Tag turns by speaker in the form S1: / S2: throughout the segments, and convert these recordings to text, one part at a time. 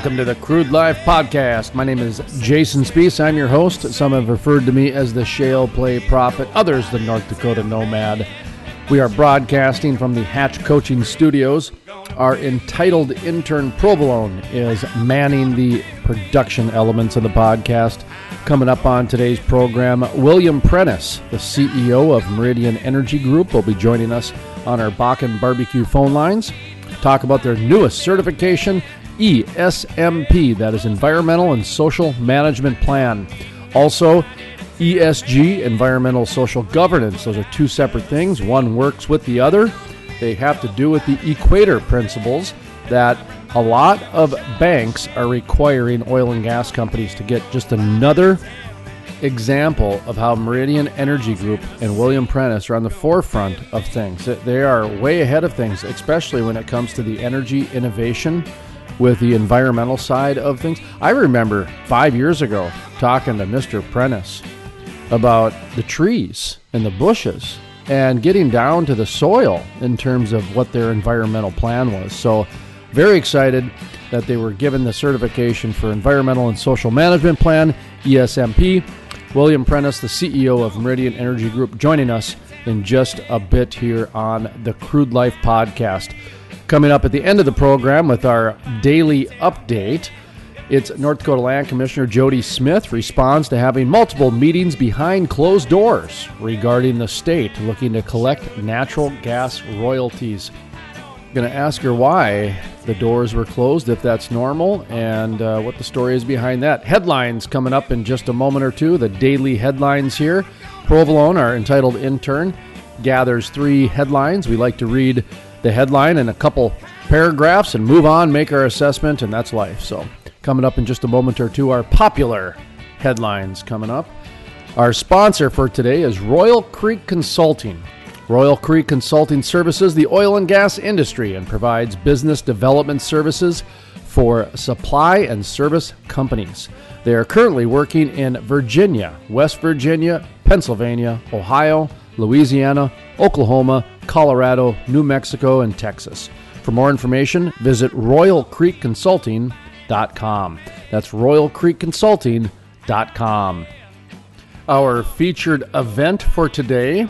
S1: Welcome to the Crude Life Podcast. My name is Jason Spiess. I'm your host. Some have referred to me as the Shale Play Prophet, others the North Dakota Nomad. We are broadcasting from the Hatch Coaching Studios. Our entitled intern Provolone is manning the production elements of the podcast. Coming up on today's program, William Prentice, the CEO of Meridian Energy Group, will be joining us on our Bakken Barbecue phone lines. Talk about their newest certification, ESMP, that is Environmental and Social Management Plan. Also, ESG, Environmental Social Governance. Those are two separate things. One works with the other. They have to do with the equator principles that a lot of banks are requiring oil and gas companies to get just another example of how Meridian Energy Group and William Prentice are on the forefront of things. They are way ahead of things, especially when it comes to the energy innovation with the environmental side of things. I remember five years ago talking to Mr. Prentice about the trees and the bushes and getting down to the soil in terms of what their environmental plan was. So, very excited that they were given the certification for Environmental and Social Management Plan, ESMP. William Prentice, the CEO of Meridian Energy Group, joining us in just a bit here on the Crude Life Podcast. Coming up at the end of the program with our daily update, it's North Dakota Land Commissioner Jodi Smith responds to having multiple meetings behind closed doors regarding the state looking to collect natural gas royalties. Going to ask her why the doors were closed, if that's normal, and uh, what the story is behind that. Headlines coming up in just a moment or two. The daily headlines here. Provolone, our entitled intern, gathers three headlines. We like to read the headline and a couple paragraphs and move on, make our assessment, and that's life. So, coming up in just a moment or two, our popular headlines coming up. Our sponsor for today is Royal Creek Consulting. Royal Creek Consulting services the oil and gas industry and provides business development services for supply and service companies. They are currently working in Virginia, West Virginia, Pennsylvania, Ohio, Louisiana, Oklahoma, Colorado, New Mexico, and Texas. For more information, visit royalcreekconsulting.com. That's royalcreekconsulting.com. Our featured event for today.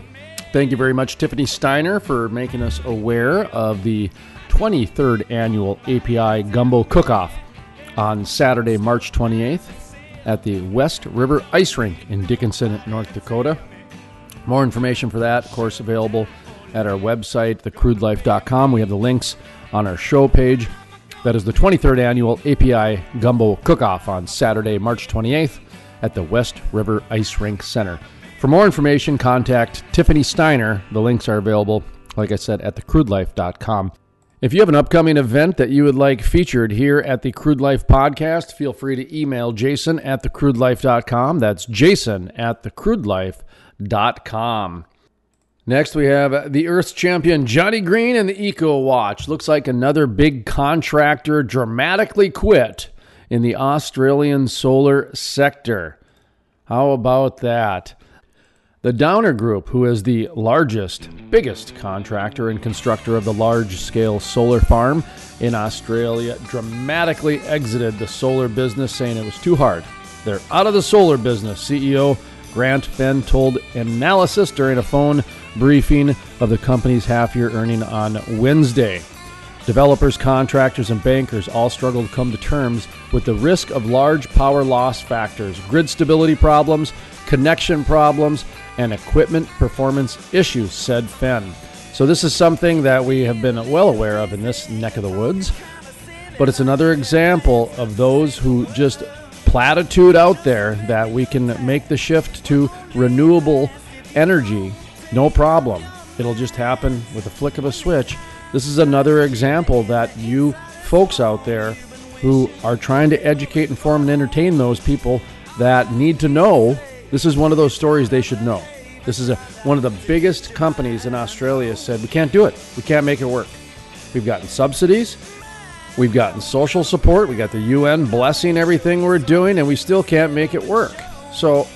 S1: Thank you very much, Tiffany Steiner, for making us aware of the 23rd annual API Gumbo Cook-Off on Saturday, March 28th at the West River Ice Rink in Dickinson, North Dakota. More information for that, of course, available at our website, thecrudelife.com. We have the links on our show page. That is the 23rd annual API Gumbo Cook-Off on Saturday, March 28th at the West River Ice Rink Center. For more information, contact Tiffany Steiner. The links are available, like I said, at thecrudelife.com. If you have an upcoming event that you would like featured here at the Crude Life Podcast, feel free to email jason at thecrudelife.com. That's jason at thecrudelife.com. Next, we have the Earth's champion Johnny Green and the Eco Watch. Looks like another big contractor dramatically quit in the Australian solar sector. How about that? The Downer Group, who is the largest, biggest contractor and constructor of the large scale solar farm in Australia, dramatically exited the solar business, saying it was too hard. They're out of the solar business, CEO Grant Fenn told Analysis during a phone briefing of the company's half year earning on Wednesday. Developers, contractors, and bankers all struggle to come to terms with the risk of large power loss factors, grid stability problems, connection problems, and equipment performance issues, said Fenn. So, this is something that we have been well aware of in this neck of the woods, but it's another example of those who just platitude out there that we can make the shift to renewable energy no problem. It'll just happen with a flick of a switch. This is another example that you folks out there who are trying to educate, inform, and entertain those people that need to know this is one of those stories they should know. This is a, one of the biggest companies in Australia said, we can't do it. We can't make it work. We've gotten subsidies. We've gotten social support. We got the UN blessing everything we're doing, and we still can't make it work. So,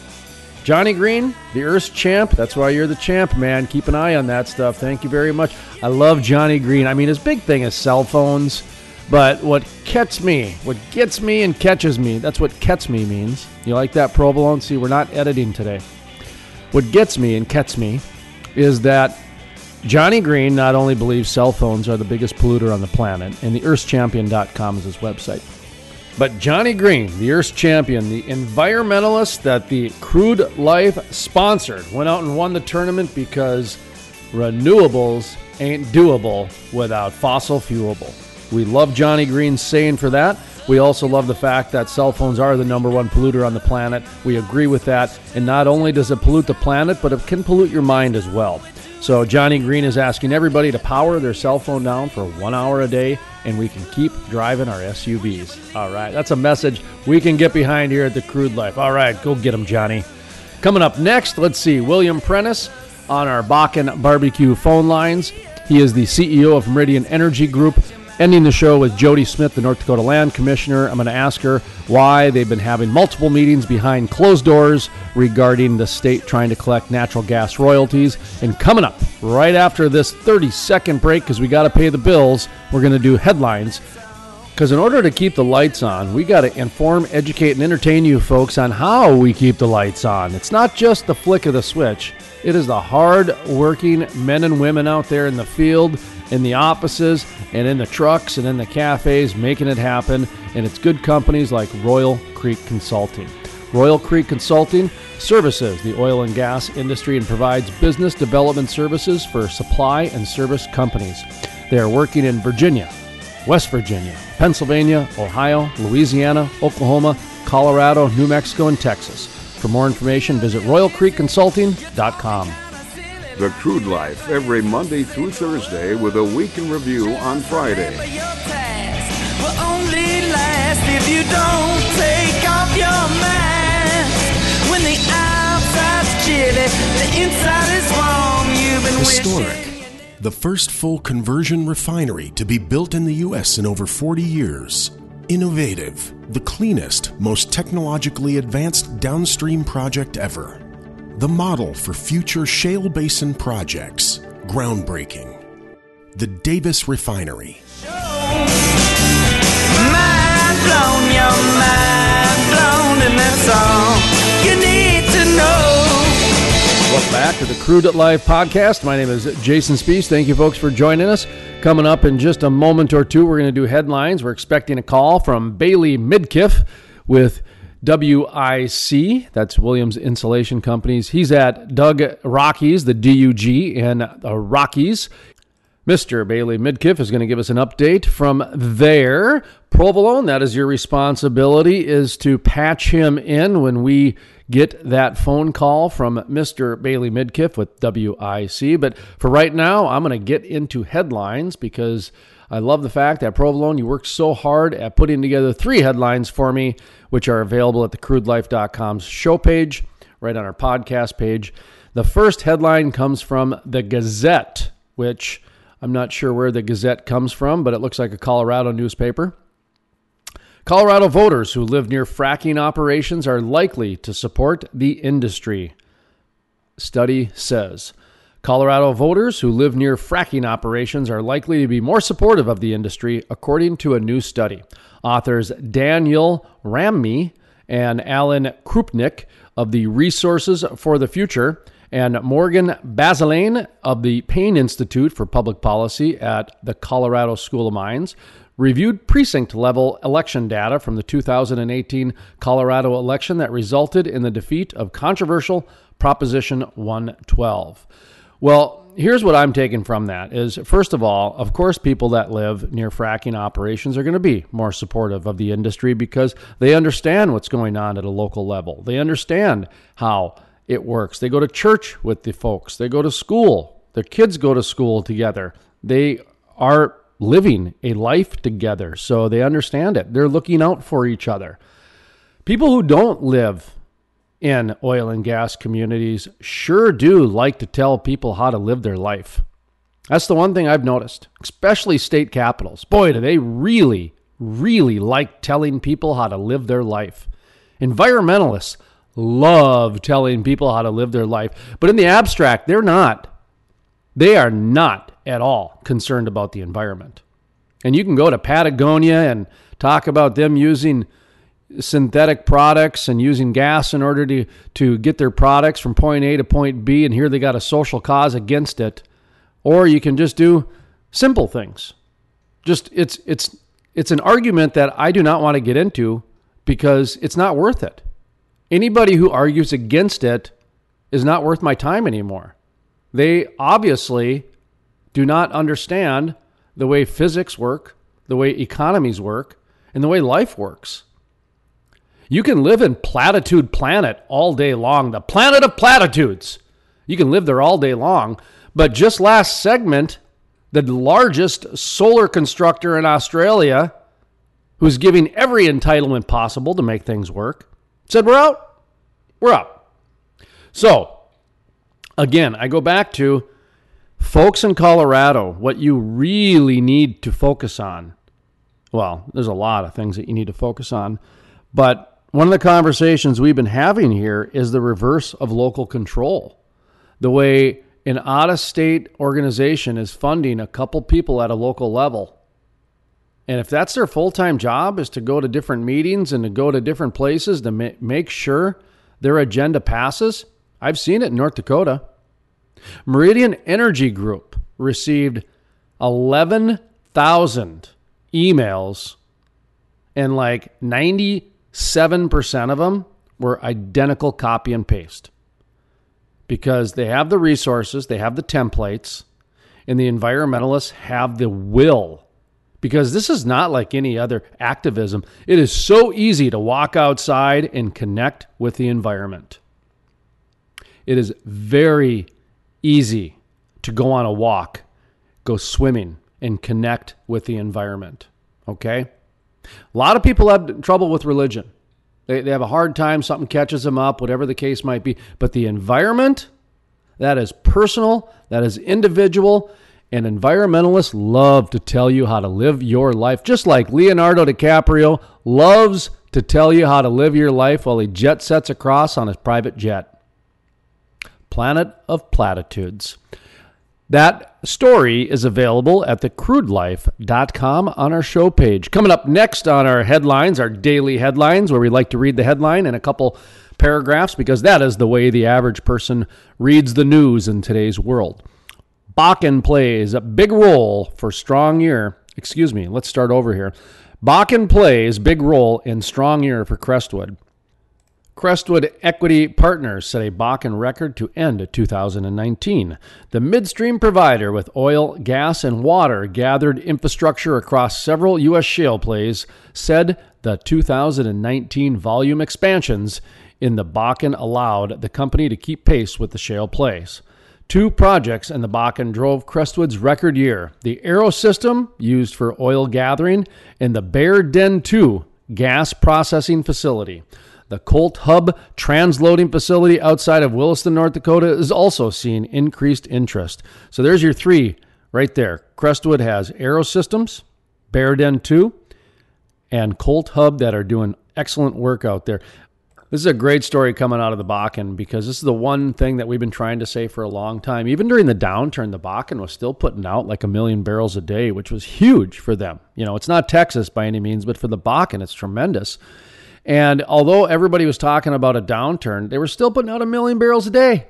S1: Johnny Green, the Earth's champ. That's why you're the champ, man. Keep an eye on that stuff. Thank you very much. I love Johnny Green. I mean, his big thing is cell phones. But what gets me, what gets me and catches me, that's what gets me means. You like that provolone? See, we're not editing today. What gets me and gets me is that Johnny Green not only believes cell phones are the biggest polluter on the planet, and the earthchampion.com is his website, but Johnny Green, the Earth's champion, the environmentalist that the Crude Life sponsored, went out and won the tournament because renewables ain't doable without fossil fuelable. We love Johnny Green's saying for that. We also love the fact that cell phones are the number one polluter on the planet. We agree with that. And not only does it pollute the planet, but it can pollute your mind as well. So Johnny Green is asking everybody to power their cell phone down for one hour a day, and we can keep driving our SUVs. All right, that's a message we can get behind here at the Crude Life. All right, go get them, Johnny. Coming up next, let's see William Prentice on our Bakken barbecue phone lines. He is the CEO of Meridian Energy Group. Ending the show with Jodi Smith, the North Dakota Land Commissioner. I'm going to ask her why they've been having multiple meetings behind closed doors regarding the state trying to collect natural gas royalties. And coming up right after this 30 second break, because we got to pay the bills, we're going to do headlines. Because in order to keep the lights on, we got to inform, educate, and entertain you folks on how we keep the lights on. It's not just the flick of the switch, it is the hard working men and women out there in the field, in the offices, and in the trucks and in the cafes making it happen. And it's good companies like Royal Creek Consulting. Royal Creek Consulting services the oil and gas industry and provides business development services for supply and service companies. They are working in Virginia, West Virginia, Pennsylvania, Ohio, Louisiana, Oklahoma, Colorado, New Mexico, and Texas. For more information, visit royalcreekconsulting.com.
S2: The Crude Life every Monday through Thursday with a week in review on Friday.
S3: Will only last if you don't take off your mask. When the outside's chilly, the inside is warm. You've been
S4: Historic. The first full conversion refinery to be built in the U.S. in over 40 years. Innovative. The cleanest, most technologically advanced downstream project ever. The model for future shale basin projects. Groundbreaking. The Davis Refinery.
S3: Mind blown, your mind blown, and that's all you need to know.
S1: Welcome back to the Crude Life podcast. My name is Jason Spiess. Thank you, folks, for joining us. Coming up in just a moment or two, we're going to do headlines. We're expecting a call from Bailey Midkiff with WIC. That's Williams Insulation Companies. He's at DUG Rockies, the DUG in the Rockies. Mr. Bailey Midkiff is going to give us an update from there. Provolone, that is your responsibility, is to patch him in when we get that phone call from Mr. Bailey Midkiff with WIC. But for right now, I'm going to get into headlines because I love the fact that Provolone, you worked so hard at putting together three headlines for me, which are available at the thecrudelife.com's show page, right on our podcast page. The first headline comes from the Gazette, which I'm not sure where the Gazette comes from, but it looks like a Colorado newspaper. Colorado voters who live near fracking operations are likely to support the industry. Study says Colorado voters who live near fracking operations are likely to be more supportive of the industry, according to a new study. Authors Daniel Raimi and Alan Krupnick of the Resources for the Future and Morgan Bazilian of the Payne Institute for Public Policy at the Colorado School of Mines reviewed precinct level election data from the 2018 Colorado election that resulted in the defeat of controversial Proposition 112. Well, here's what I'm taking from that is first of all, of course people that live near fracking operations are going to be more supportive of the industry because they understand what's going on at a local level. They understand how it works. They go to church with the folks. They go to school. Their kids go to school together. They are living a life together, so they understand it. They're looking out for each other. People who don't live in oil and gas communities sure do like to tell people how to live their life. That's the one thing I've noticed, especially state capitals. Boy, do they really, really like telling people how to live their life. Environmentalists love telling people how to live their life, but in the abstract, they're not. They are not at all concerned about the environment. And you can go to Patagonia and talk about them using synthetic products and using gas in order to, to get their products from point A to point B, and here they got a social cause against it. Or you can just do simple things. Just it's it's it's an argument that I do not want to get into because it's not worth it. Anybody who argues against it is not worth my time anymore. They obviously do not understand the way physics work, the way economies work, and the way life works. You can live in Platitude Planet all day long, the planet of platitudes. You can live there all day long. But just last segment, the largest solar constructor in Australia, who's giving every entitlement possible to make things work, said, We're out. We're out. So, again, I go back to folks in Colorado, what you really need to focus on. Well, there's a lot of things that you need to focus on, but one of the conversations we've been having here is the reverse of local control. The way an out of state organization is funding a couple people at a local level. And if that's their full time job, is to go to different meetings and to go to different places to ma- make sure their agenda passes, I've seen it in North Dakota. Meridian Energy Group received 11,000 emails and like 90 7% of them were identical copy and paste because they have the resources, they have the templates, and the environmentalists have the will. Because this is not like any other activism. It is so easy to walk outside and connect with the environment. It is very easy to go on a walk, go swimming, and connect with the environment. Okay? A lot of people have trouble with religion. They, they have a hard time, something catches them up, whatever the case might be. But the environment, that is personal, that is individual, and environmentalists love to tell you how to live your life, just like Leonardo DiCaprio loves to tell you how to live your life while he jet sets across on his private jet. Planet of Platitudes. That story is available at thecrudelife.com on our show page. Coming up next on our headlines, our daily headlines, where we like to read the headline and a couple paragraphs because that is the way the average person reads the news in today's world. Bakken plays a big role for strong year. Excuse me, let's start over here. Bakken plays big role in strong year for Crestwood. Crestwood Equity Partners set a Bakken record to end 2019. The midstream provider with oil, gas, and water gathered infrastructure across several U.S. shale plays said the 2019 volume expansions in the Bakken allowed the company to keep pace with the shale plays. Two projects in the Bakken drove Crestwood's record year the Arrow system, used for oil gathering, and the Bear Den 2 gas processing facility. The Colt Hub transloading facility outside of Williston, North Dakota is also seeing increased interest. So there's your three right there. Crestwood has Arrow Systems, Bear Den 2, and Colt Hub that are doing excellent work out there. This is a great story coming out of the Bakken because this is the one thing that we've been trying to say for a long time. Even during the downturn, the Bakken was still putting out like a million barrels a day, which was huge for them. You know, it's not Texas by any means, but for the Bakken, it's tremendous. And although everybody was talking about a downturn, they were still putting out a million barrels a day.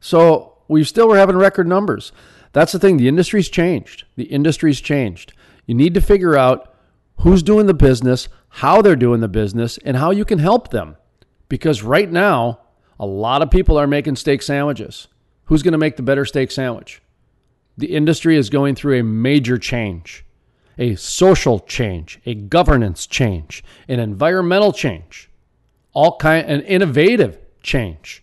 S1: So we still were having record numbers. That's the thing. The industry's changed. The industry's changed. You need to figure out who's doing the business, how they're doing the business, and how you can help them. Because right now, a lot of people are making steak sandwiches. Who's going to make the better steak sandwich? The industry is going through a major change a social change, a governance change, an environmental change, all kind an innovative change.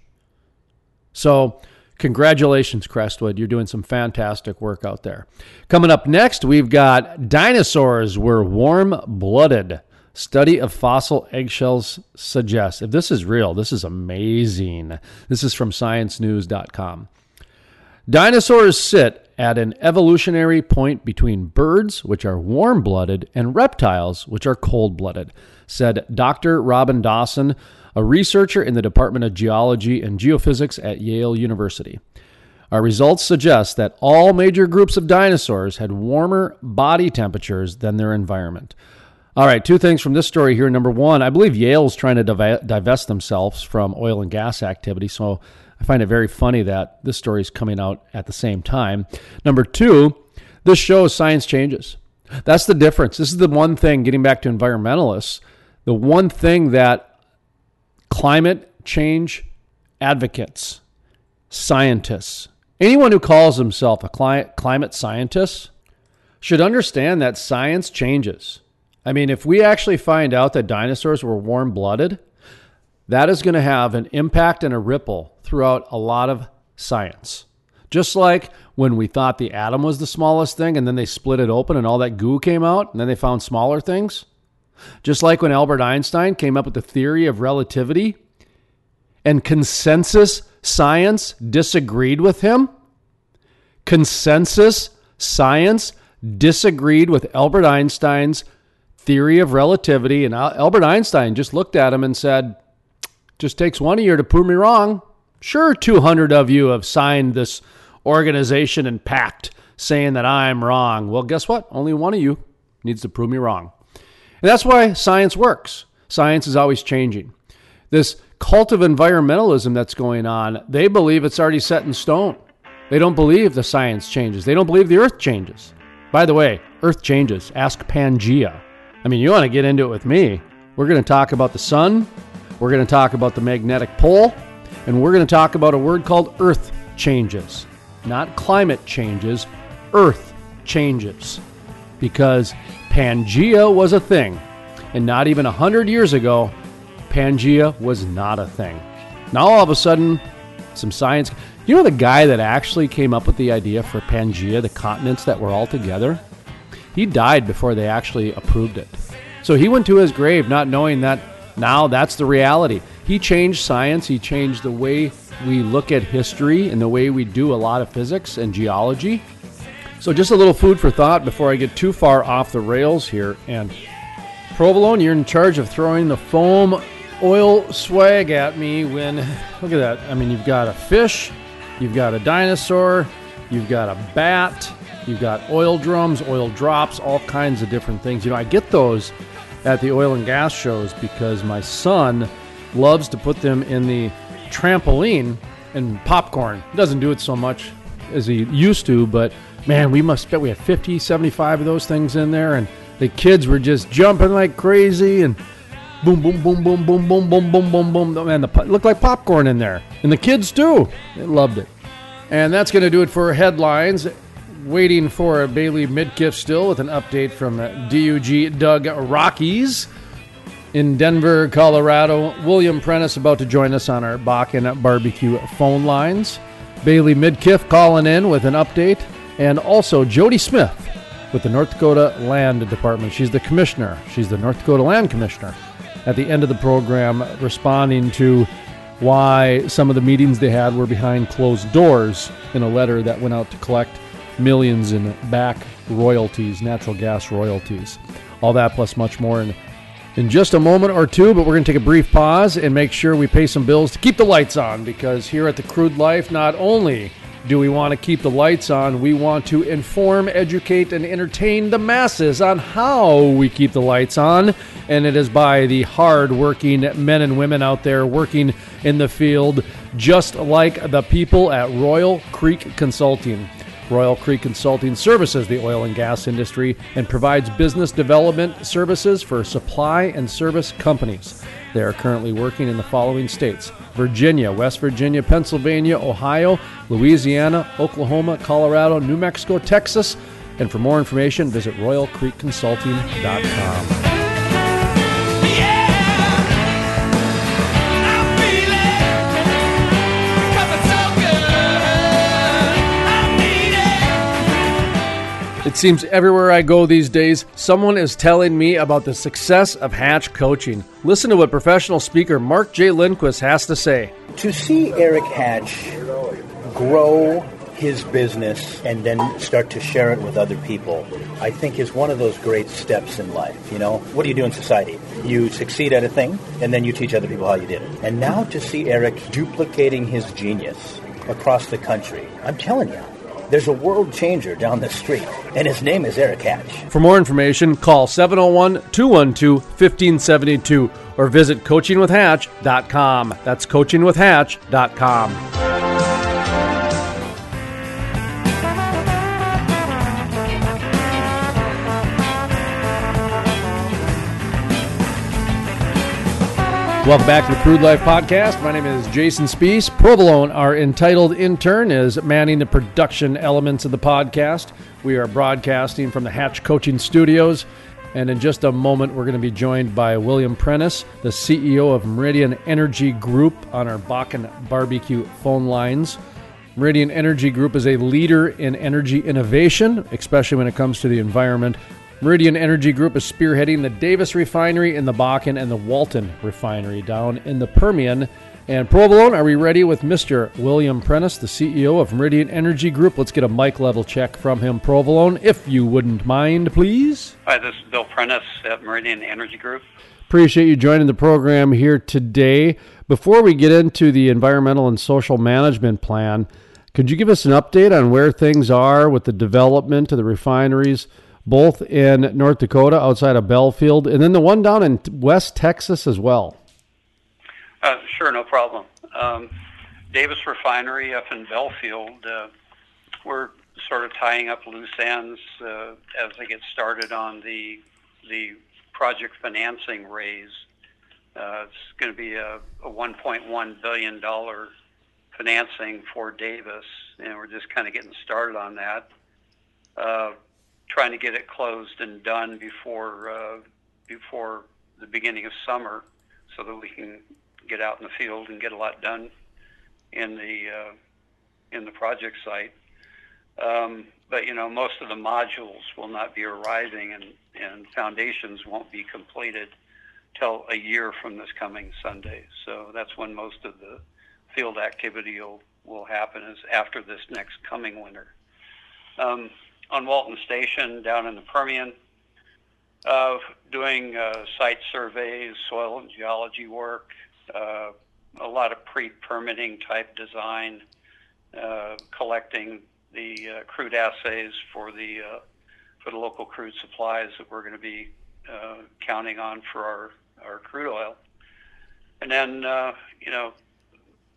S1: So, congratulations, Crestwood. You're doing some fantastic work out there. Coming up next, we've got dinosaurs were warm blooded. Study of fossil eggshells suggests. If this is real, this is amazing. This is from sciencenews.com. Dinosaurs sit at an evolutionary point between birds, which are warm blooded, and reptiles, which are cold blooded, said Dr. Robin Dawson, a researcher in the Department of Geology and Geophysics at Yale University. Our results suggest that all major groups of dinosaurs had warmer body temperatures than their environment. All right, two things from this story here. Number one, I believe Yale's trying to divest themselves from oil and gas activity, so I find it very funny that this story is coming out at the same time. Number two, this shows science changes. That's the difference. This is the one thing, getting back to environmentalists, the one thing that climate change advocates, scientists, anyone who calls himself a climate scientist should understand that science changes. I mean, if we actually find out that dinosaurs were warm blooded, that is going to have an impact and a ripple throughout a lot of science. Just like when we thought the atom was the smallest thing and then they split it open and all that goo came out and then they found smaller things. Just like when Albert Einstein came up with the theory of relativity and consensus science disagreed with him. Consensus science disagreed with Albert Einstein's theory of relativity. And Albert Einstein just looked at him and said, just takes one of you to prove me wrong. Sure, 200 of you have signed this organization and pact saying that I'm wrong. Well, guess what? Only one of you needs to prove me wrong. And that's why science works. Science is always changing. This cult of environmentalism that's going on, they believe it's already set in stone. They don't believe the science changes. They don't believe the earth changes. By the way, earth changes. Ask Pangea. I mean, you want to get into it with me. We're going to talk about the sun, we're going to talk about the magnetic pole, and we're going to talk about a word called earth changes. Not climate changes, earth changes. Because Pangea was a thing. And not even 100 years ago, Pangea was not a thing. Now all of a sudden, some science. You know the guy that actually came up with the idea for Pangea, the continents that were all together? He died before they actually approved it. So he went to his grave not knowing that now that's the reality. He changed science, he changed the way we look at history and the way we do a lot of physics and geology. So, just a little food for thought before I get too far off the rails here. And Provolone, you're in charge of throwing the foam oil swag at me when, look at that. I mean, you've got a fish, you've got a dinosaur, you've got a bat, You've got oil drums, oil drops, all kinds of different things. You know, I get those at the oil and gas shows because my son loves to put them in the trampoline and popcorn. He doesn't do it so much as he used to, but man, we must bet we had 50, 75 of those things in there, and the kids were just jumping like crazy and boom, boom, boom, boom, boom, boom, boom, boom, boom, boom. Man, the, it looked like popcorn in there. And the kids too. They loved it. And that's going to do it for headlines waiting for Bailey Midkiff still with an update from DUG Doug Rockies in Denver, Colorado. William Prentice about to join us on our Bakken barbecue phone lines. Bailey Midkiff calling in with an update, and also Jodi Smith with the North Dakota Land Department. She's the commissioner. She's the North Dakota Land Commissioner. At the end of the program, responding to why some of the meetings they had were behind closed doors in a letter that went out to collect millions in back royalties, natural gas royalties. All that plus much more in, in just a moment or two, but we're going to take a brief pause and make sure we pay some bills to keep the lights on because here at the Crude Life, not only do we want to keep the lights on, we want to inform, educate, and entertain the masses on how we keep the lights on. And it is by the hard working men and women out there working in the field, just like the people at Royal Creek Consulting. Royal Creek Consulting services the oil and gas industry and provides business development services for supply and service companies. They are currently working in the following states Virginia, West Virginia, Pennsylvania, Ohio, Louisiana, Oklahoma, Colorado, New Mexico, Texas. And for more information, visit royalcreekconsulting.com. It seems everywhere I go these days, someone is telling me about the success of Hatch coaching. Listen to what professional speaker Mark J. Lindquist has to say.
S5: To see Eric Hatch grow his business and then start to share it with other people, I think is one of those great steps in life. You know, what do you do in society? You succeed at a thing, and then you teach other people how you did it. And now to see Eric duplicating his genius across the country, I'm telling you, there's a world changer down the street, and his name is Eric Hatch.
S1: For more information, call 701 212 1572 or visit coachingwithhatch.com. That's coachingwithhatch.com. Welcome back to the Crude Life Podcast. My name is Jason Spiess. Provolone, our entitled intern, is manning the production elements of the podcast. We are broadcasting from the Hatch Coaching Studios. And in just a moment, we're going to be joined by William Prentice, the CEO of Meridian Energy Group, on our Bakken Barbecue phone lines. Meridian Energy Group is a leader in energy innovation, especially when it comes to the environment. Meridian Energy Group is spearheading the Davis Refinery in the Bakken and the Walton Refinery down in the Permian. And Provolone, are we ready with Mr. William Prentice, the CEO of Meridian Energy Group? Let's get a mic level check from him, Provolone, if you wouldn't mind, please.
S6: Hi, this is Bill Prentice at Meridian Energy Group.
S1: Appreciate you joining the program here today. Before we get into the environmental and social management plan, could you give us an update on where things are with the development of the refineries? Both in North Dakota outside of Belfield, and then the one down in West Texas as well.
S6: Uh, sure, no problem. Um, Davis Refinery up in Belfield, uh, we're sort of tying up loose ends uh, as they get started on the the project financing raise. Uh, it's going to be a, a 1.1 billion dollar financing for Davis, and we're just kind of getting started on that. Trying to get it closed and done before uh, before the beginning of summer, so that we can get out in the field and get a lot done in the uh, in the project site. Um, but you know, most of the modules will not be arriving, and and foundations won't be completed till a year from this coming Sunday. So that's when most of the field activity will will happen is after this next coming winter. Um, on Walton Station down in the Permian, uh, doing uh, site surveys, soil and geology work, uh, a lot of pre-permitting type design, uh, collecting the uh, crude assays for the uh, for the local crude supplies that we're going to be counting on for our our crude oil, and then you know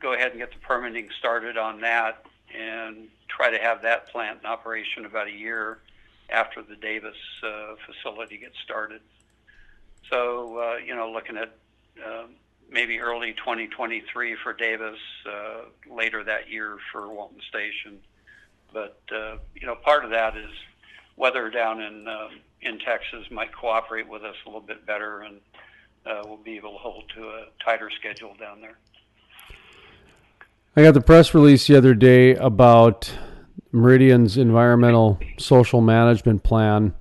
S6: go ahead and get the permitting started on that and try to have that plant in operation about a year after the Davis uh, facility gets started. So, uh, you know, looking at uh, maybe early 2023 for Davis, uh, later that year for Walton Station. But, uh, you know, part of that is weather down in, uh, in Texas might cooperate with us a little bit better and we'll be able to hold to a tighter schedule down there.
S1: I got the press release the other day about Meridian's environmental social management plan.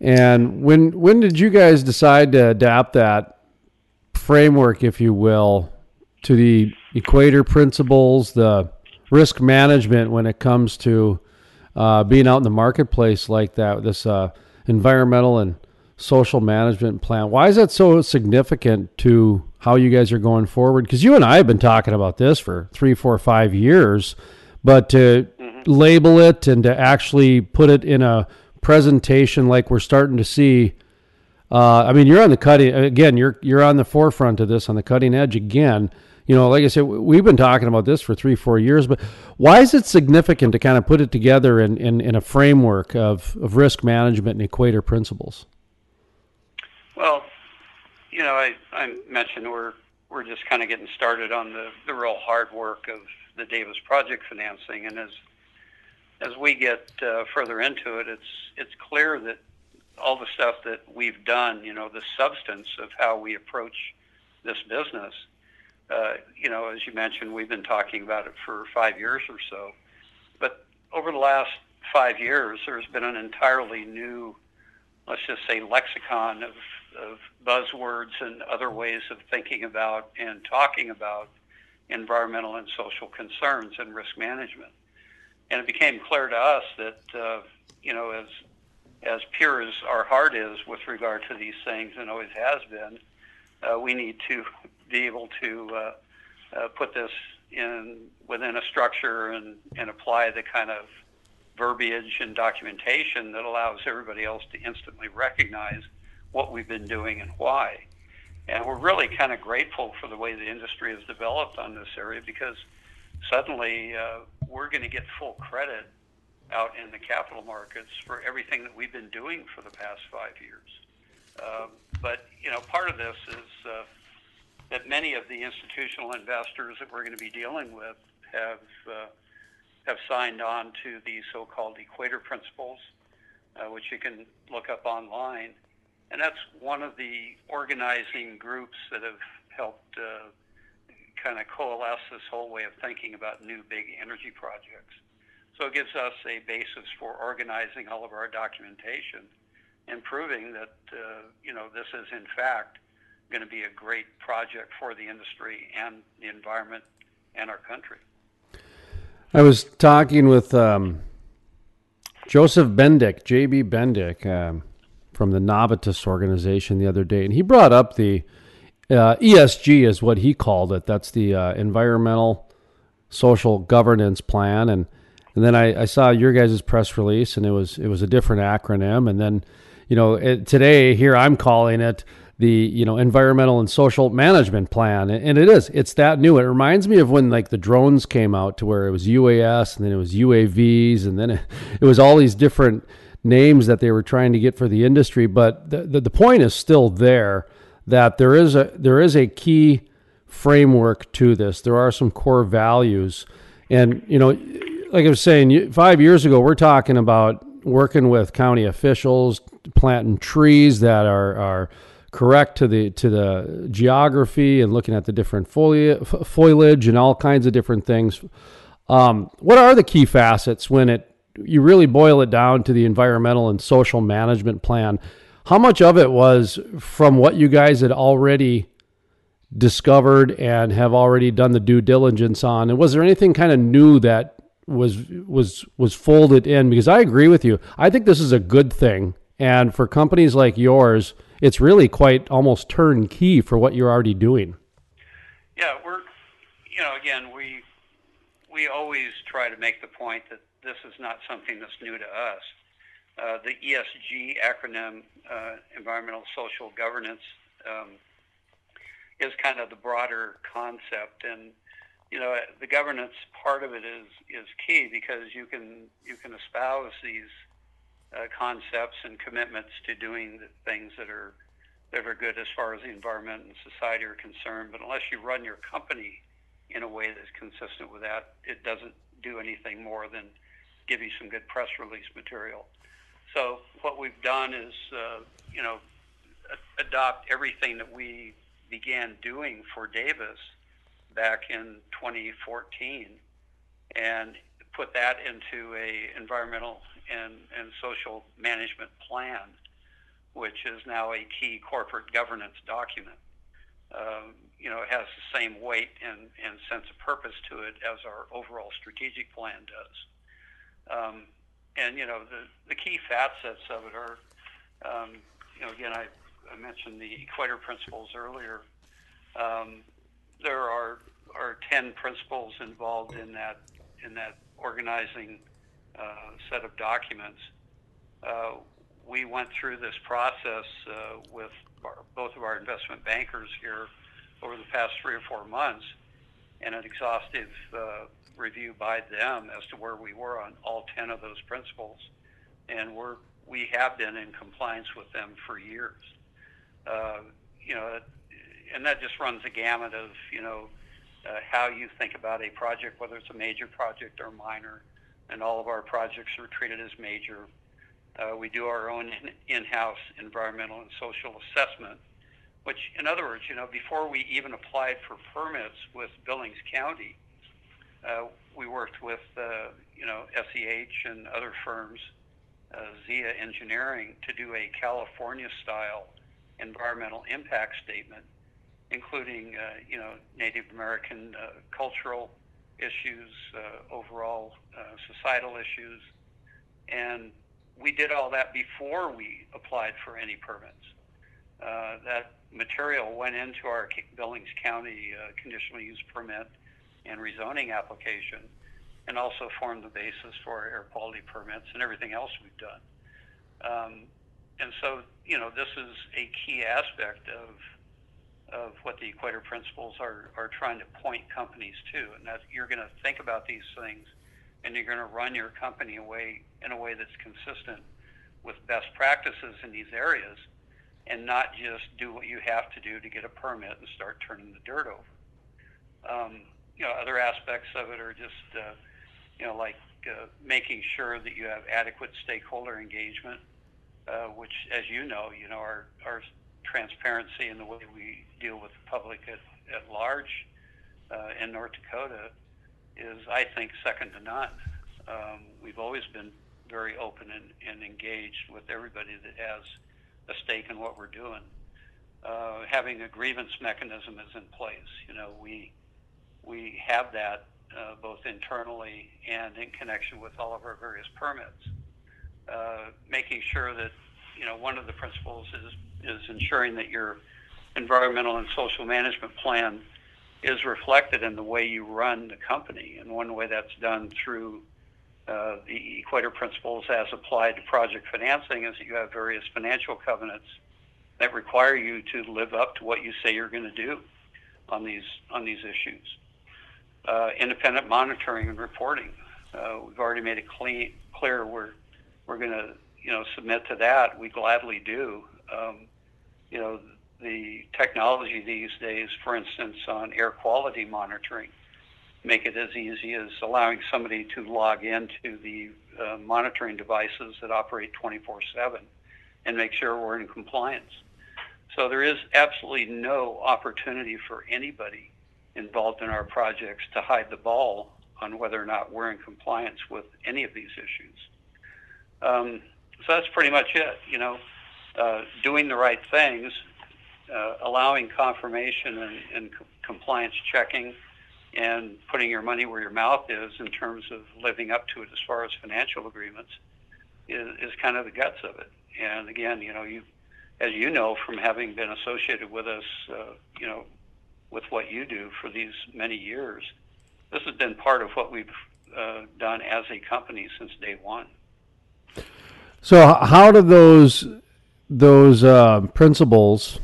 S1: And when when did you guys decide to adapt that framework, if you will, to the equator principles, the risk management when it comes to uh, being out in the marketplace like that, this uh, environmental and social management plan? Why is that so significant to how you guys are going forward? Because you and I have been talking about this for three, four, five years, but to mm-hmm. label it and to actually put it in a presentation like we're starting to see. Uh, I mean, you're on the cutting again. You're you're on the forefront of this, on the cutting edge again. You know, like I said, we've been talking about this for three, four years. But why is it significant to kind of put it together in, in, in a framework of, of risk management and equator principles?
S6: Well, you know, I, I mentioned we're we're just kind of getting started on the, the real hard work of the Davis project financing, and as as we get uh, further into it, it's it's clear that all the stuff that we've done, you know, the substance of how we approach this business. Uh, you know, as you mentioned, we've been talking about it for five years or so, but over the last five years, there's been an entirely new, let's just say, lexicon of, of buzzwords and other ways of thinking about and talking about environmental and social concerns and risk management. And it became clear to us that, uh, you know, as as pure as our heart is with regard to these things and always has been, uh, we need to be able to uh, uh, put this in within a structure and, and apply the kind of verbiage and documentation that allows everybody else to instantly recognize what we've been doing and why. And we're really kind of grateful for the way the industry has developed on this area because suddenly uh, we're going to get full credit out in the capital markets for everything that we've been doing for the past five years. Um, but you know, part of this is uh, that many of the institutional investors that we're going to be dealing with have uh, have signed on to the so-called equator principles, uh, which you can look up online, and that's one of the organizing groups that have helped uh, kind of coalesce this whole way of thinking about new big energy projects. So it gives us a basis for organizing all of our documentation and proving that uh, you know this is in fact going to be a great project for the industry and the environment and our country.
S1: I was talking with um, Joseph Bendick, JB Bendick, um, from the Navitas organization the other day, and he brought up the uh, ESG, is what he called it. That's the uh, environmental social governance plan, and and then I, I, saw your guys' press release, and it was it was a different acronym, and then you know it, today here I'm calling it the you know environmental and social management plan and it is it's that new it reminds me of when like the drones came out to where it was uas and then it was uavs and then it, it was all these different names that they were trying to get for the industry but the, the, the point is still there that there is a there is a key framework to this there are some core values and you know like i was saying five years ago we're talking about working with county officials planting trees that are are correct to the to the geography and looking at the different foliage, foliage and all kinds of different things. Um, what are the key facets when it you really boil it down to the environmental and social management plan? How much of it was from what you guys had already discovered and have already done the due diligence on? And was there anything kind of new that was was was folded in? Because I agree with you. I think this is a good thing, and for companies like yours it's really quite almost turnkey for what you're already doing.
S6: Yeah, we're, you know, again, we we always try to make the point that this is not something that's new to us. Uh, the ESG acronym, uh, environmental social governance, um, is kind of the broader concept, and you know, the governance part of it is is key because you can you can espouse these uh, concepts and commitments to doing things that are that are good as far as the environment and society are concerned. But unless you run your company in a way that's consistent with that, it doesn't do anything more than give you some good press release material. So what we've done is, uh, you know, adopt everything that we began doing for Davis back in 2014 and put that into a environmental and, and social management plan, which is now a key corporate governance document. Um, you know, it has the same weight and, and sense of purpose to it as our overall strategic plan does. Um, and, you know, the, the key facets of it are, um, you know, again, I, I mentioned the equator principles earlier. Um, there are, are 10 principles involved in that, in that organizing uh, set of documents. Uh, we went through this process uh, with our, both of our investment bankers here over the past three or four months, and an exhaustive uh, review by them as to where we were on all 10 of those principles. And we're, we have been in compliance with them for years. Uh, you know, and that just runs a gamut of, you know, uh, how you think about a project, whether it's a major project or minor, and all of our projects are treated as major. Uh, we do our own in-house environmental and social assessment, which, in other words, you know, before we even applied for permits with Billings County, uh, we worked with uh, you know SEH and other firms, uh, Zia Engineering, to do a California-style environmental impact statement, including uh, you know Native American uh, cultural issues, uh, overall societal issues, and we did all that before we applied for any permits. that material went into our Billings County conditional use permit and rezoning application, and also formed the basis for air quality permits and everything else we've done. Um, and so, you know, this is a key aspect of of what the Equator Principles are are trying to point companies to, and that you're going to think about these things, and you're going to run your company away in a way that's consistent with best practices in these areas, and not just do what you have to do to get a permit and start turning the dirt over. Um, you know, other aspects of it are just, uh, you know, like uh, making sure that you have adequate stakeholder engagement, uh, which, as you know, you know, our, our transparency in the way we deal with the public at, at large uh, in North Dakota is, I think, second to none. Um, we've always been very open and, and engaged with everybody that has a stake in what we're doing. Uh, having a grievance mechanism is in place. You know, we we have that uh, both internally and in connection with all of our various permits. Uh, making sure that you know one of the principles is is ensuring that your environmental and social management plan is reflected in the way you run the company. And one way that's done through uh, the Equator principles as applied to project financing is that you have various financial covenants that require you to live up to what you say you're going to do on these on these issues uh, independent monitoring and reporting. Uh, we've already made it clean, clear we're we're going to you know submit to that. We gladly do. Um, you know the technology these days, for instance, on air quality monitoring, make it as easy as allowing somebody to log into the uh, monitoring devices that operate 24/7 and make sure we're in compliance. So there is absolutely no opportunity for anybody involved in our projects to hide the ball on whether or not we're in compliance with any of these issues. Um, so that's pretty much it. You know, uh, doing the right things, uh, allowing confirmation and, and co- compliance checking, and putting your money where your mouth is in terms of living up to it as far as financial agreements is, is kind of the guts of it. And again, you know, you, as you know from having been associated with us, uh, you know, with what you do for these many years. This has been part of what we've uh, done as a company since day one.
S1: So, how do those those uh, principles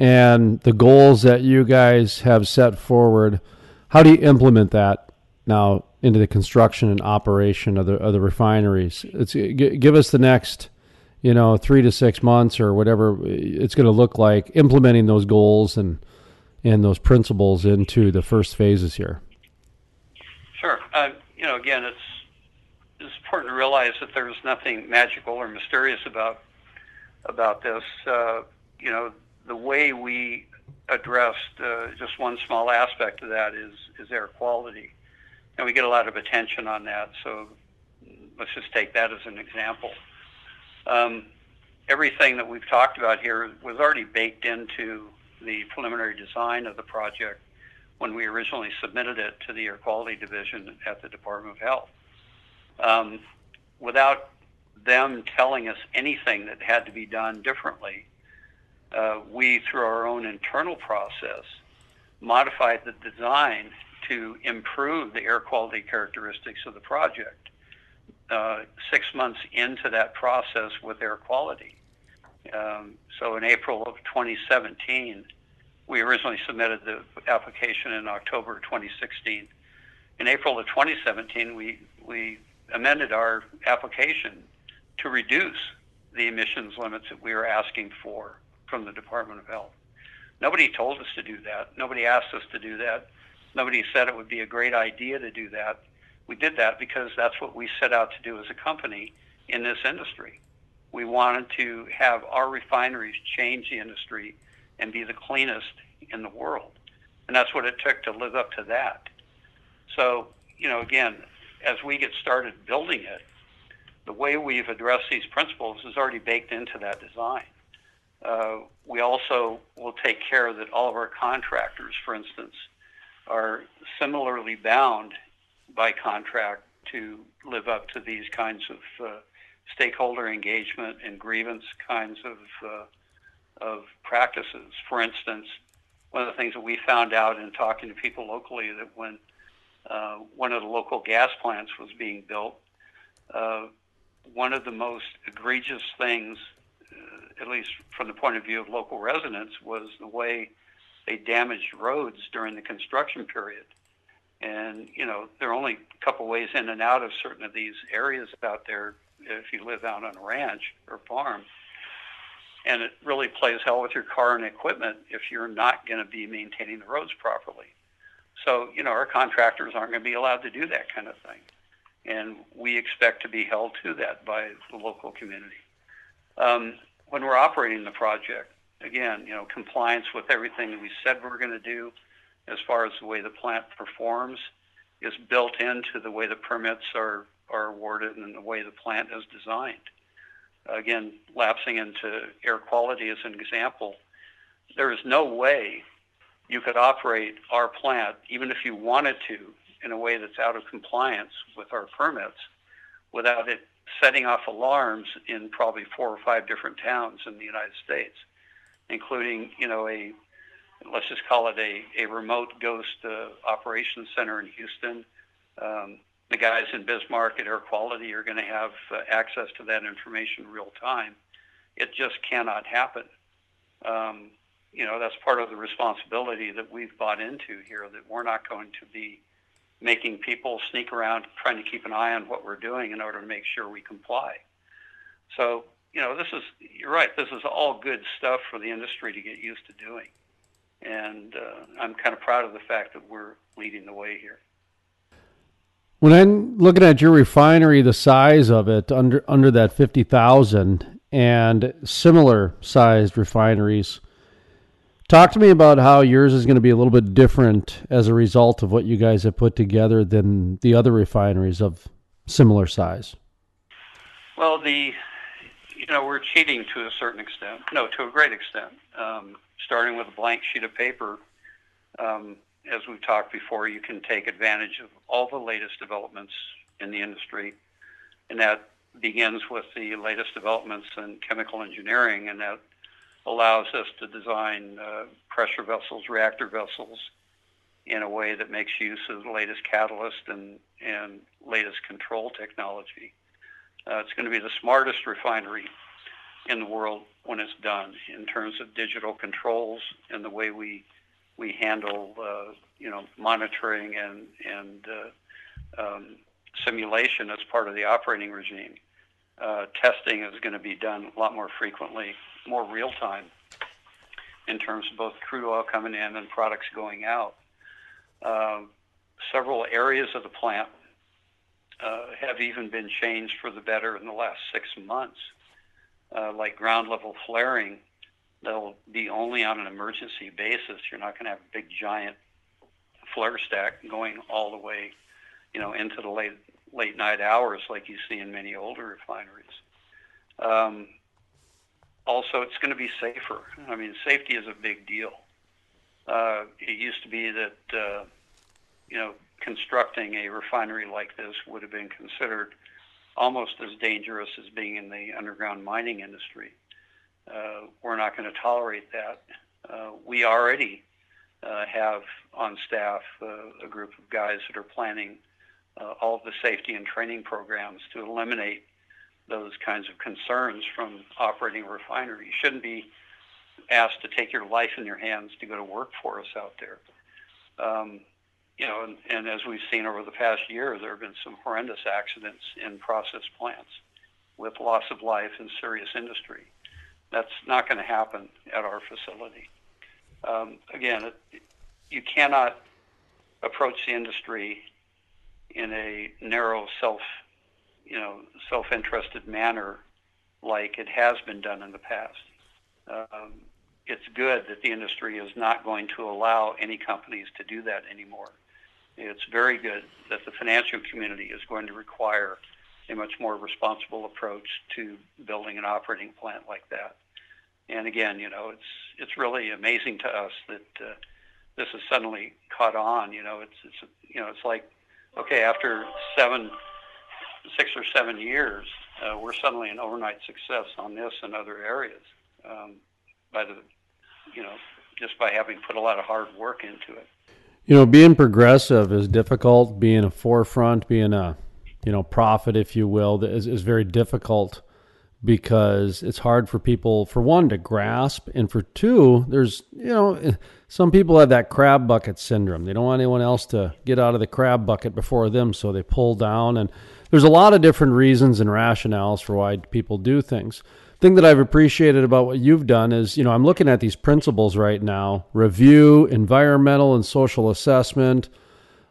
S1: and the goals that you guys have set forward? How do you implement that now into the construction and operation of the of the refineries? It's give us the next, you know, three to six months or whatever it's going to look like implementing those goals and and those principles into the first phases here?
S6: Sure. Uh, you know, again, it's it's important to realize that there's nothing magical or mysterious about about this. Uh, you know, the way we addressed uh, just one small aspect of that is is air quality, and we get a lot of attention on that. So let's just take that as an example. Um, everything that we've talked about here was already baked into the preliminary design of the project when we originally submitted it to the Air Quality Division at the Department of Health. Um, without them telling us anything that had to be done differently, uh, we, through our own internal process, modified the design to improve the air quality characteristics of the project. Uh, six months into that process with air quality. Um, so in April of 2017, we originally submitted the application in October 2016. In April of 2017, we, we amended our application to reduce the emissions limits that we were asking for from the Department of Health. Nobody told us to do that. Nobody asked us to do that. Nobody said it would be a great idea to do that. We did that because that's what we set out to do as a company in this industry. We wanted to have our refineries change the industry and be the cleanest in the world. And that's what it took to live up to that. So, you know, again, as we get started building it, the way we've addressed these principles is already baked into that design. Uh, we also will take care that all of our contractors, for instance, are similarly bound by contract to live up to these kinds of uh, stakeholder engagement and grievance kinds of uh, of practices. For instance, one of the things that we found out in talking to people locally that when uh, one of the local gas plants was being built, uh, one of the most egregious things, at least from the point of view of local residents, was the way they damaged roads during the construction period. And you know, there are only a couple ways in and out of certain of these areas out there if you live out on a ranch or farm. And it really plays hell with your car and equipment if you're not going to be maintaining the roads properly. So, you know, our contractors aren't going to be allowed to do that kind of thing. And we expect to be held to that by the local community. Um, when we're operating the project, again, you know, compliance with everything that we said we we're going to do as far as the way the plant performs is built into the way the permits are, are awarded and the way the plant is designed. Again, lapsing into air quality as an example, there is no way you could operate our plant, even if you wanted to, in a way that's out of compliance with our permits, without it setting off alarms in probably four or five different towns in the United States, including, you know, a let's just call it a, a remote ghost uh, operations center in Houston. Um, the guys in Bismarck at Air Quality are going to have uh, access to that information real time. It just cannot happen. Um, you know, that's part of the responsibility that we've bought into here that we're not going to be making people sneak around trying to keep an eye on what we're doing in order to make sure we comply. So, you know, this is, you're right, this is all good stuff for the industry to get used to doing. And uh, I'm kind of proud of the fact that we're leading the way here.
S1: When I'm looking at your refinery, the size of it under under that fifty thousand and similar sized refineries, talk to me about how yours is going to be a little bit different as a result of what you guys have put together than the other refineries of similar size.
S6: Well, the you know we're cheating to a certain extent, no, to a great extent. Um, starting with a blank sheet of paper. Um, as we've talked before, you can take advantage of all the latest developments in the industry, and that begins with the latest developments in chemical engineering, and that allows us to design uh, pressure vessels, reactor vessels, in a way that makes use of the latest catalyst and, and latest control technology. Uh, it's going to be the smartest refinery in the world when it's done in terms of digital controls and the way we we handle uh, you know monitoring and and uh, um, simulation as part of the operating regime. Uh, testing is going to be done a lot more frequently, more real time in terms of both crude oil coming in and products going out. Um, several areas of the plant uh, have even been changed for the better in the last six months uh, like ground level flaring, they'll be only on an emergency basis. You're not going to have a big giant flare stack going all the way, you know, into the late late night hours like you see in many older refineries. Um, also, it's going to be safer. I mean, safety is a big deal. Uh, it used to be that, uh, you know, constructing a refinery like this would have been considered almost as dangerous as being in the underground mining industry. Uh, we're not going to tolerate that. Uh, we already uh, have on staff uh, a group of guys that are planning all of the safety and training programs to eliminate those kinds of concerns from operating a refinery. You shouldn't be asked to take your life in your hands to go to work for us out there. Um, you know, and, and as we've seen over the past year, there have been some horrendous accidents in process plants with loss of life and serious industry. That's not going to happen at our facility. Um, again, it, you cannot approach the industry in a narrow self, you know, self-interested manner like it has been done in the past. Um, it's good that the industry is not going to allow any companies to do that anymore it's very good that the financial community is going to require a much more responsible approach to building an operating plant like that. And again, you know, it's it's really amazing to us that uh, this has suddenly caught on. You know, it's it's you know, it's like okay, after seven, six or seven years, uh, we're suddenly an overnight success on this and other areas um, by the you know just by having put a lot of hard work into it.
S1: You know, being progressive is difficult. Being a forefront, being a you know prophet, if you will, is, is very difficult because it's hard for people for one to grasp and for two there's you know some people have that crab bucket syndrome they don't want anyone else to get out of the crab bucket before them so they pull down and there's a lot of different reasons and rationales for why people do things thing that i've appreciated about what you've done is you know i'm looking at these principles right now review environmental and social assessment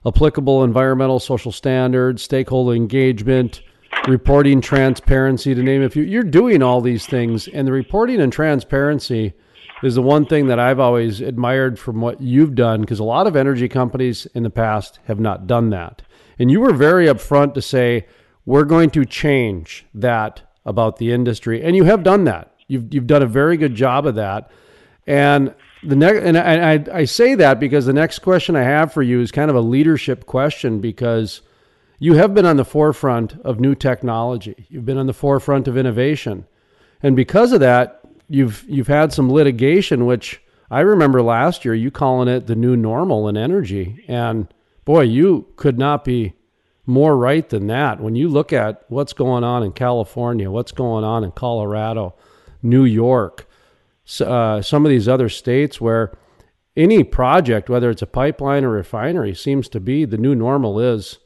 S1: applicable environmental social standards stakeholder engagement reporting transparency to name a few. You're doing all these things, and the reporting and transparency is the one thing that I've always admired from what you've done because a lot of energy companies in the past have not done that. And you were very upfront to say, we're going to change that about the industry. And you have done that. You've, you've done a very good job of that. And the next, and I, I, I say that because the next question I have for you is kind of a leadership question because you have been on the forefront of new technology. You've been on the forefront of innovation. And because of that, you've you've had some litigation which I remember last year you calling it the new normal in energy. And boy, you could not be more right than that. When you look at what's going on in California, what's going on in Colorado, New York, uh, some of these other states where any project, whether it's a pipeline or refinery, seems to be the new normal is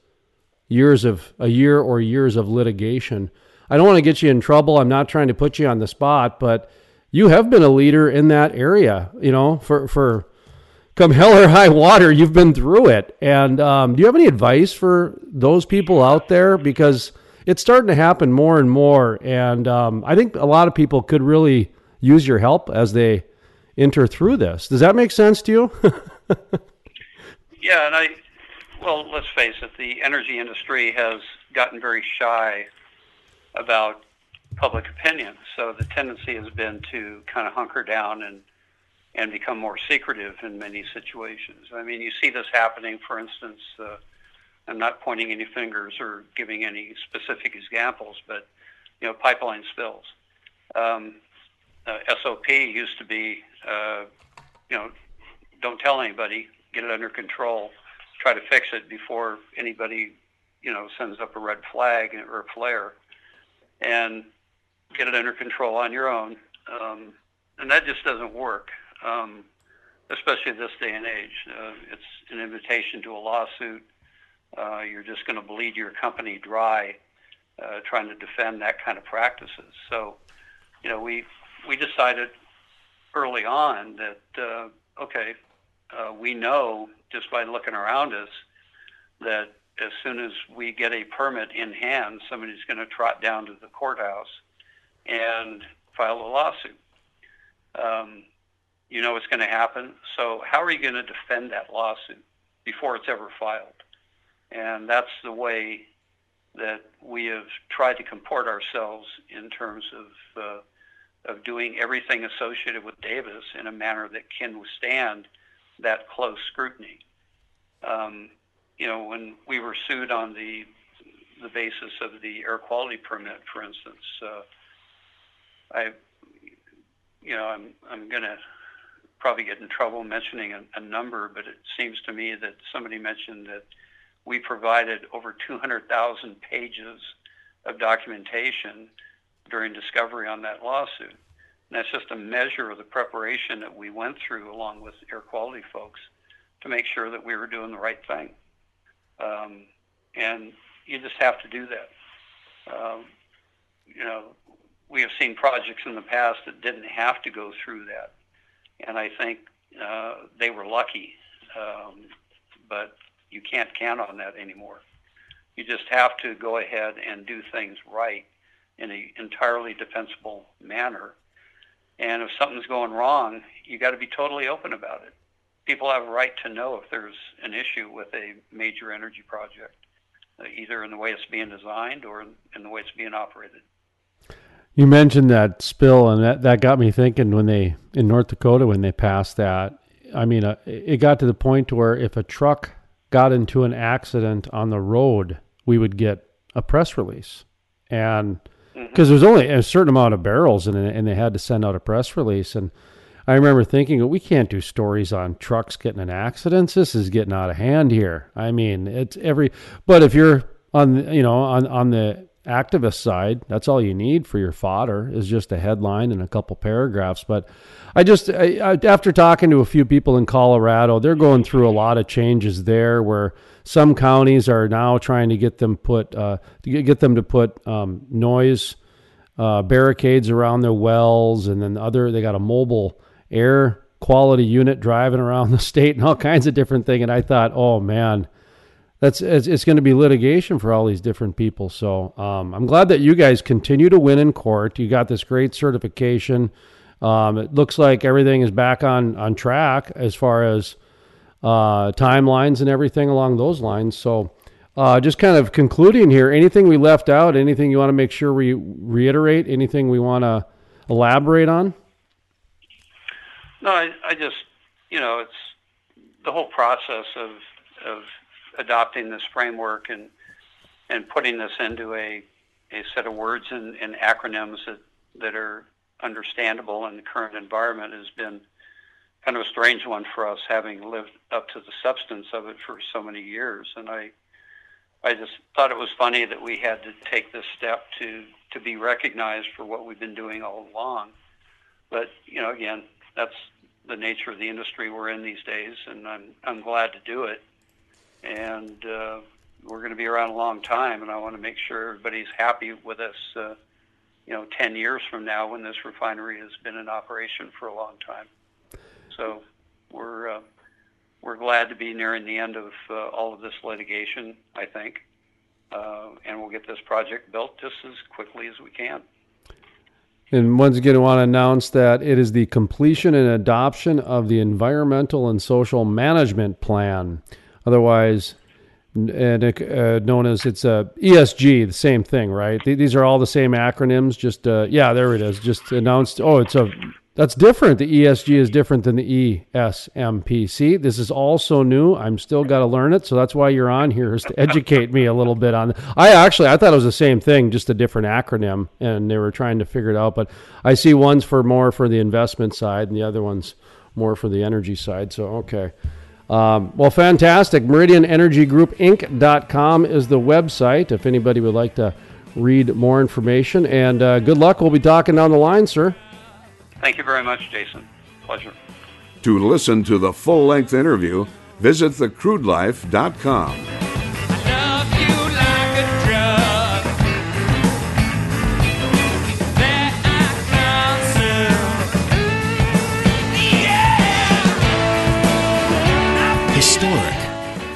S1: years of a year or years of litigation. I don't want to get you in trouble. I'm not trying to put you on the spot, but you have been a leader in that area. You know, for for come hell or high water, you've been through it. And um, do you have any advice for those people out there? Because it's starting to happen more and more, and um, I think a lot of people could really use your help as they enter through this. Does that make sense to you?
S6: yeah, and I well, let's face it, the energy industry has gotten very shy about public opinion. So the tendency has been to kind of hunker down and and become more secretive in many situations. I mean, you see this happening, for instance. Uh, I'm not pointing any fingers or giving any specific examples, but you know, pipeline spills. Um, uh, SOP used to be, uh, you know, don't tell anybody, get it under control try to fix it before anybody, you know, sends up a red flag or a flare, and get it under control on your own. Um, and that just doesn't work, um, especially this day and age. Uh, it's an invitation to a lawsuit. Uh, you're just going to bleed your company dry uh, trying to defend that kind of practices. So, you know, we we decided early on that uh, okay, uh, we know just by looking around us that as soon as we get a permit in hand, somebody's going to trot down to the courthouse and file a lawsuit. Um, you know what's going to happen. So how are you going to defend that lawsuit before it's ever filed? And that's the way that we have tried to comport ourselves in terms of uh, of doing everything associated with Davis in a manner that can withstand that close scrutiny. Um, you know, when we were sued on the the basis of the air quality permit, for instance, uh, I, you know, I'm I'm going to probably get in trouble mentioning a, a number, but it seems to me that somebody mentioned that we provided over 200,000 pages of documentation during discovery on that lawsuit. And that's just a measure of the preparation that we went through along with air quality folks to make sure that we were doing the right thing. Um, and you just have to do that. Um, you know, we have seen projects in the past that didn't have to go through that. And I think uh, they were lucky. Um, but you can't count on that anymore. You just have to go ahead and do things right in an entirely defensible manner and if something's going wrong, you got to be totally open about it. people have a right to know if there's an issue with a major energy project, uh, either in the way it's being designed or in, in the way it's being operated.
S1: You mentioned that spill, and that, that got me thinking when they in North Dakota when they passed that. I mean, uh, it got to the point where if a truck got into an accident on the road, we would get a press release, and because there's only a certain amount of barrels, and and they had to send out a press release, and I remember thinking, we can't do stories on trucks getting in accidents. This is getting out of hand here. I mean, it's every. But if you're on, you know, on on the activist side, that's all you need for your fodder is just a headline and a couple paragraphs. But I just, I, I, after talking to a few people in Colorado, they're going through a lot of changes there where some counties are now trying to get them put, uh, to get them to put um, noise uh, barricades around their wells, and then other they got a mobile air quality unit driving around the state and all kinds of different things. And I thought, oh man, that's it's, it's going to be litigation for all these different people. So um, I'm glad that you guys continue to win in court. You got this great certification. Um, it looks like everything is back on on track as far as uh, timelines and everything along those lines. So. Uh, just kind of concluding here, anything we left out, anything you want to make sure we reiterate, anything we want to elaborate on?
S6: No, I, I just, you know, it's the whole process of of adopting this framework and and putting this into a a set of words and, and acronyms that that are understandable in the current environment has been kind of a strange one for us, having lived up to the substance of it for so many years. And I I just thought it was funny that we had to take this step to to be recognized for what we've been doing all along. But you know, again, that's the nature of the industry we're in these days, and I'm I'm glad to do it. And uh, we're going to be around a long time, and I want to make sure everybody's happy with us. Uh, you know, 10 years from now, when this refinery has been in operation for a long time. So we're uh, we're glad to be nearing the end of uh, all of this litigation. I think, uh, and we'll get this project built just as quickly as we can.
S1: And once again, I want to announce that it is the completion and adoption of the Environmental and Social Management Plan, otherwise and uh, known as it's a ESG, the same thing, right? These are all the same acronyms. Just uh, yeah, there it is. Just announced. Oh, it's a that's different. The ESG is different than the ESMPC. This is also new. I'm still got to learn it, so that's why you're on here is to educate me a little bit on. I actually I thought it was the same thing, just a different acronym, and they were trying to figure it out. But I see one's for more for the investment side, and the other one's more for the energy side. So okay. Um, well, fantastic. MeridianEnergyGroupInc.com is the website if anybody would like to read more information. And uh, good luck. We'll be talking down the line, sir.
S6: Thank you very much, Jason. Pleasure.
S2: To listen to the full length interview, visit thecrudelife.com.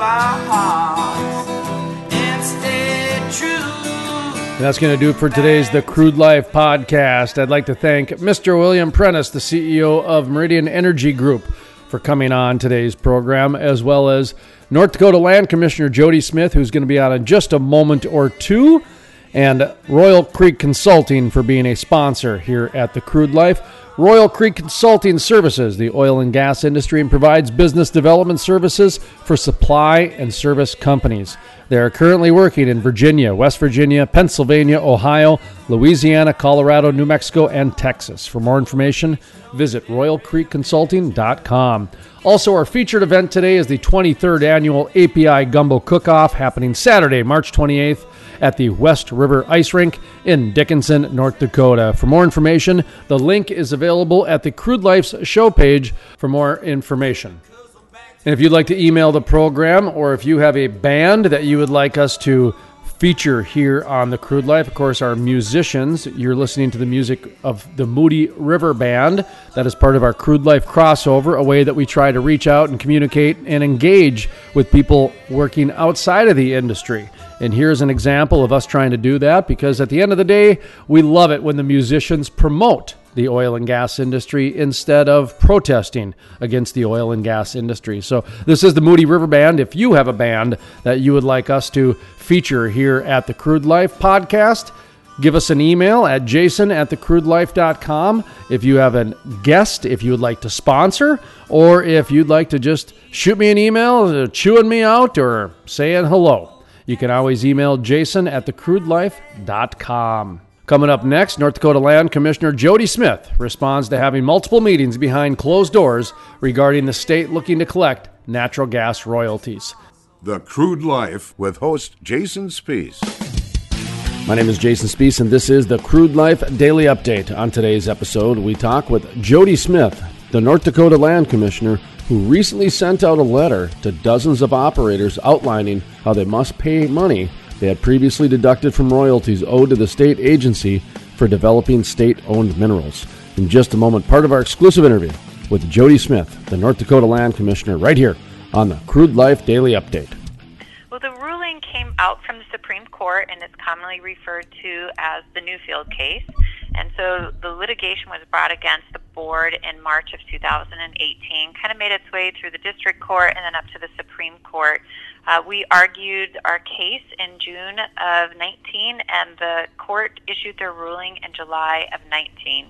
S3: our hearts and
S1: that's going to do it for today's The Crude Life podcast. I'd like to thank Mr. William Prentice, the CEO of Meridian Energy Group, for coming on today's program, as well as North Dakota Land Commissioner Jodi Smith, who's going to be on in just a moment or two, and Royal Creek Consulting for being a sponsor here at The Crude Life. Royal Creek Consulting Services, the oil and gas industry, and provides business development services for supply and service companies. They are currently working in Virginia, West Virginia, Pennsylvania, Ohio, Louisiana, Colorado, New Mexico, and Texas. For more information, visit royalcreekconsulting.com. Also, our featured event today is the 23rd annual API Gumbo Cook-Off happening Saturday, March 28th at the West River Ice Rink in Dickinson, North Dakota. For more information, the link is available at the Crude Life's show page for more information. And if you'd like to email the program or if you have a band that you would like us to feature here on the Crude Life. Of course, our musicians. You're listening to the music of the Moody River Band. That is part of our Crude Life crossover, a way that we try to reach out and communicate and engage with people working outside of the industry. And here's an example of us trying to do that because at the end of the day, we love it when the musicians promote the oil and gas industry instead of protesting against the oil and gas industry. So, this is the Moody River Band. If you have a band that you would like us to feature here at the Crude Life podcast, give us an email at jason at thecrudelife.com if you have a guest, if you would like to sponsor, or if you'd like to just shoot me an email uh, chewing me out or saying hello. You can always email jason at thecrudelife.com. Coming up next, North Dakota Land Commissioner Jodi Smith responds to having multiple meetings behind closed doors regarding the state looking to collect natural gas royalties.
S2: The Crude Life with host Jason Spiess.
S1: My name is Jason Spiess, and this is the Crude Life Daily Update. On today's episode, we talk with Jodi Smith, the North Dakota Land Commissioner, who recently sent out a letter to dozens of operators outlining how they must pay money they had previously deducted from royalties owed to the state agency for developing state owned minerals. In just a moment, part of our exclusive interview with Jodi Smith, the North Dakota Land Commissioner, right here on the Crude Life Daily Update.
S7: Well, the ruling came out from the Supreme Court and is commonly referred to as the Newfield case. And so the litigation was brought against the board in March of 2018, kind of made its way through the district court and then up to the Supreme Court. Uh, we argued our case in June of 19, and the court issued their ruling in July of 19.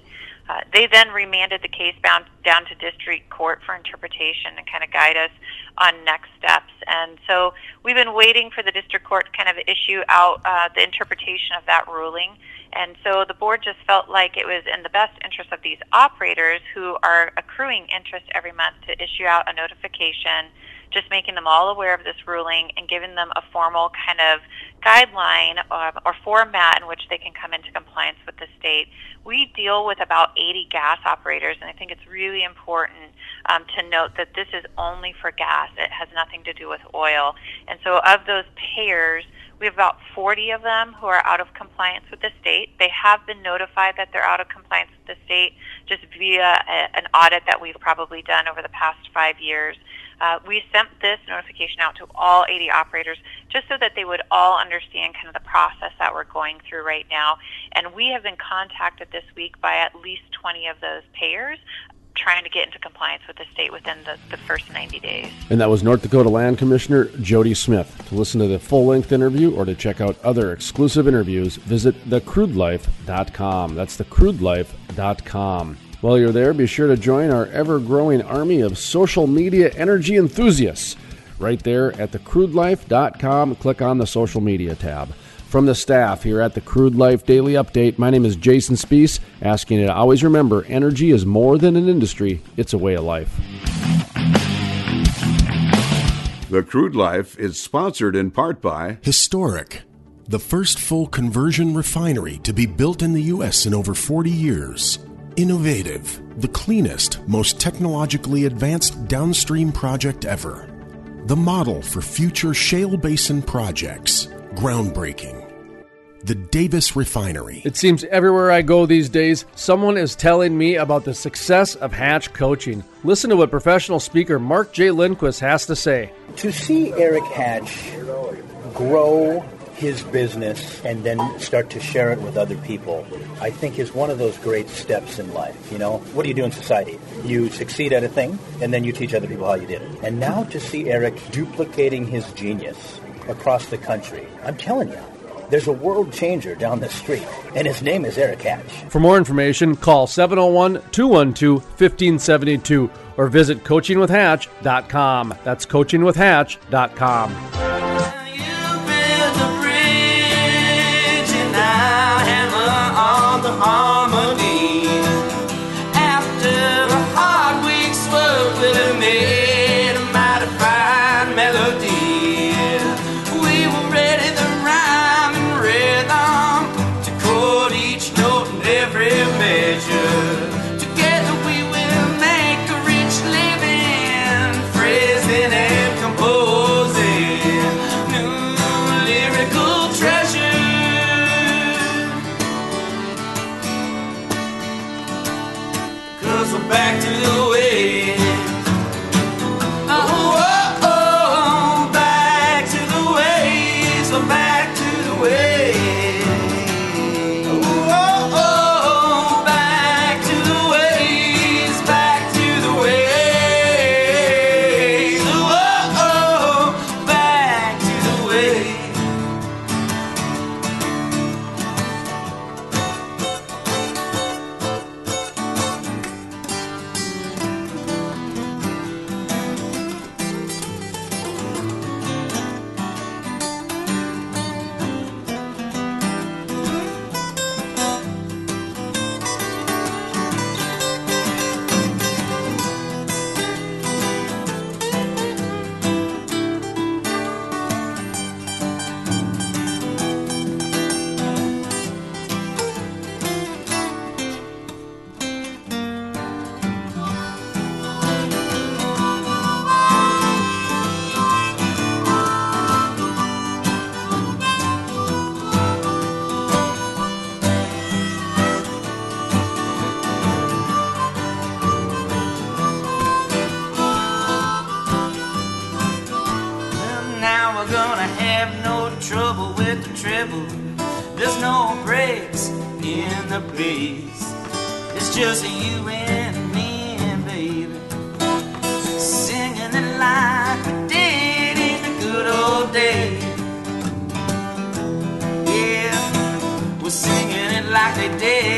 S7: Uh, they then remanded the case bound, down to district court for interpretation and kind of guide us on next steps. And so we've been waiting for the district court to kind of issue out uh, the interpretation of that ruling. And so the board just felt like it was in the best interest of these operators who are accruing interest every month to issue out a notification, just making them all aware of this ruling and giving them a formal kind of guideline or format in which they can come into compliance with the state. We deal with about 80 gas operators, and I think it's really important um, to note that this is only for gas. It has nothing to do with oil. And so of those payers, we have about 40 of them who are out of compliance with the state. They have been notified that they're out of compliance with the state just via a, an audit that we've probably done over the past five years. Uh, we sent this notification out to all 80 operators just so that they would all understand kind of the process that we're going through right now. And we have been contacted this week by at least 20 of those payers trying to get into compliance with the state within the, the first 90 days.
S1: And that was North Dakota Land Commissioner Jodi Smith. To listen to the full length interview or to check out other exclusive interviews, visit thecrudelife.com. That's thecrudelife.com. While you're there, be sure to join our ever growing army of social media energy enthusiasts. Right there at thecrudelife.com, click on the social media tab. From the staff here at the Crude Life Daily Update, my name is Jason Spiess, asking you to always remember energy is more than an industry, it's a way of life.
S2: The Crude Life is sponsored in part by
S4: Historic, the first full conversion refinery to be built in the U.S. in over 40 years. Innovative, the cleanest, most technologically advanced downstream project ever. The model for future shale basin projects groundbreaking. The Davis Refinery.
S1: It seems everywhere I go these days, someone is telling me about the success of Hatch coaching. Listen to what professional speaker Mark J. Lindquist has to say.
S5: To see Eric Hatch grow his business and then start to share it with other people, I think is one of those great steps in life. You know, what do you do in society? You succeed at a thing, and then you teach other people how you did it. And now to see Eric duplicating his genius across the country, I'm telling you, there's a world changer down the street, and his name is Eric Hatch.
S1: For more information, call 701 212 1572 or visit coachingwithhatch.com. That's coachingwithhatch.com.
S3: have no trouble with the treble. There's no breaks in the breeze. It's just you and me and baby singing it like we did in the good old days. Yeah, we're singing it like they did.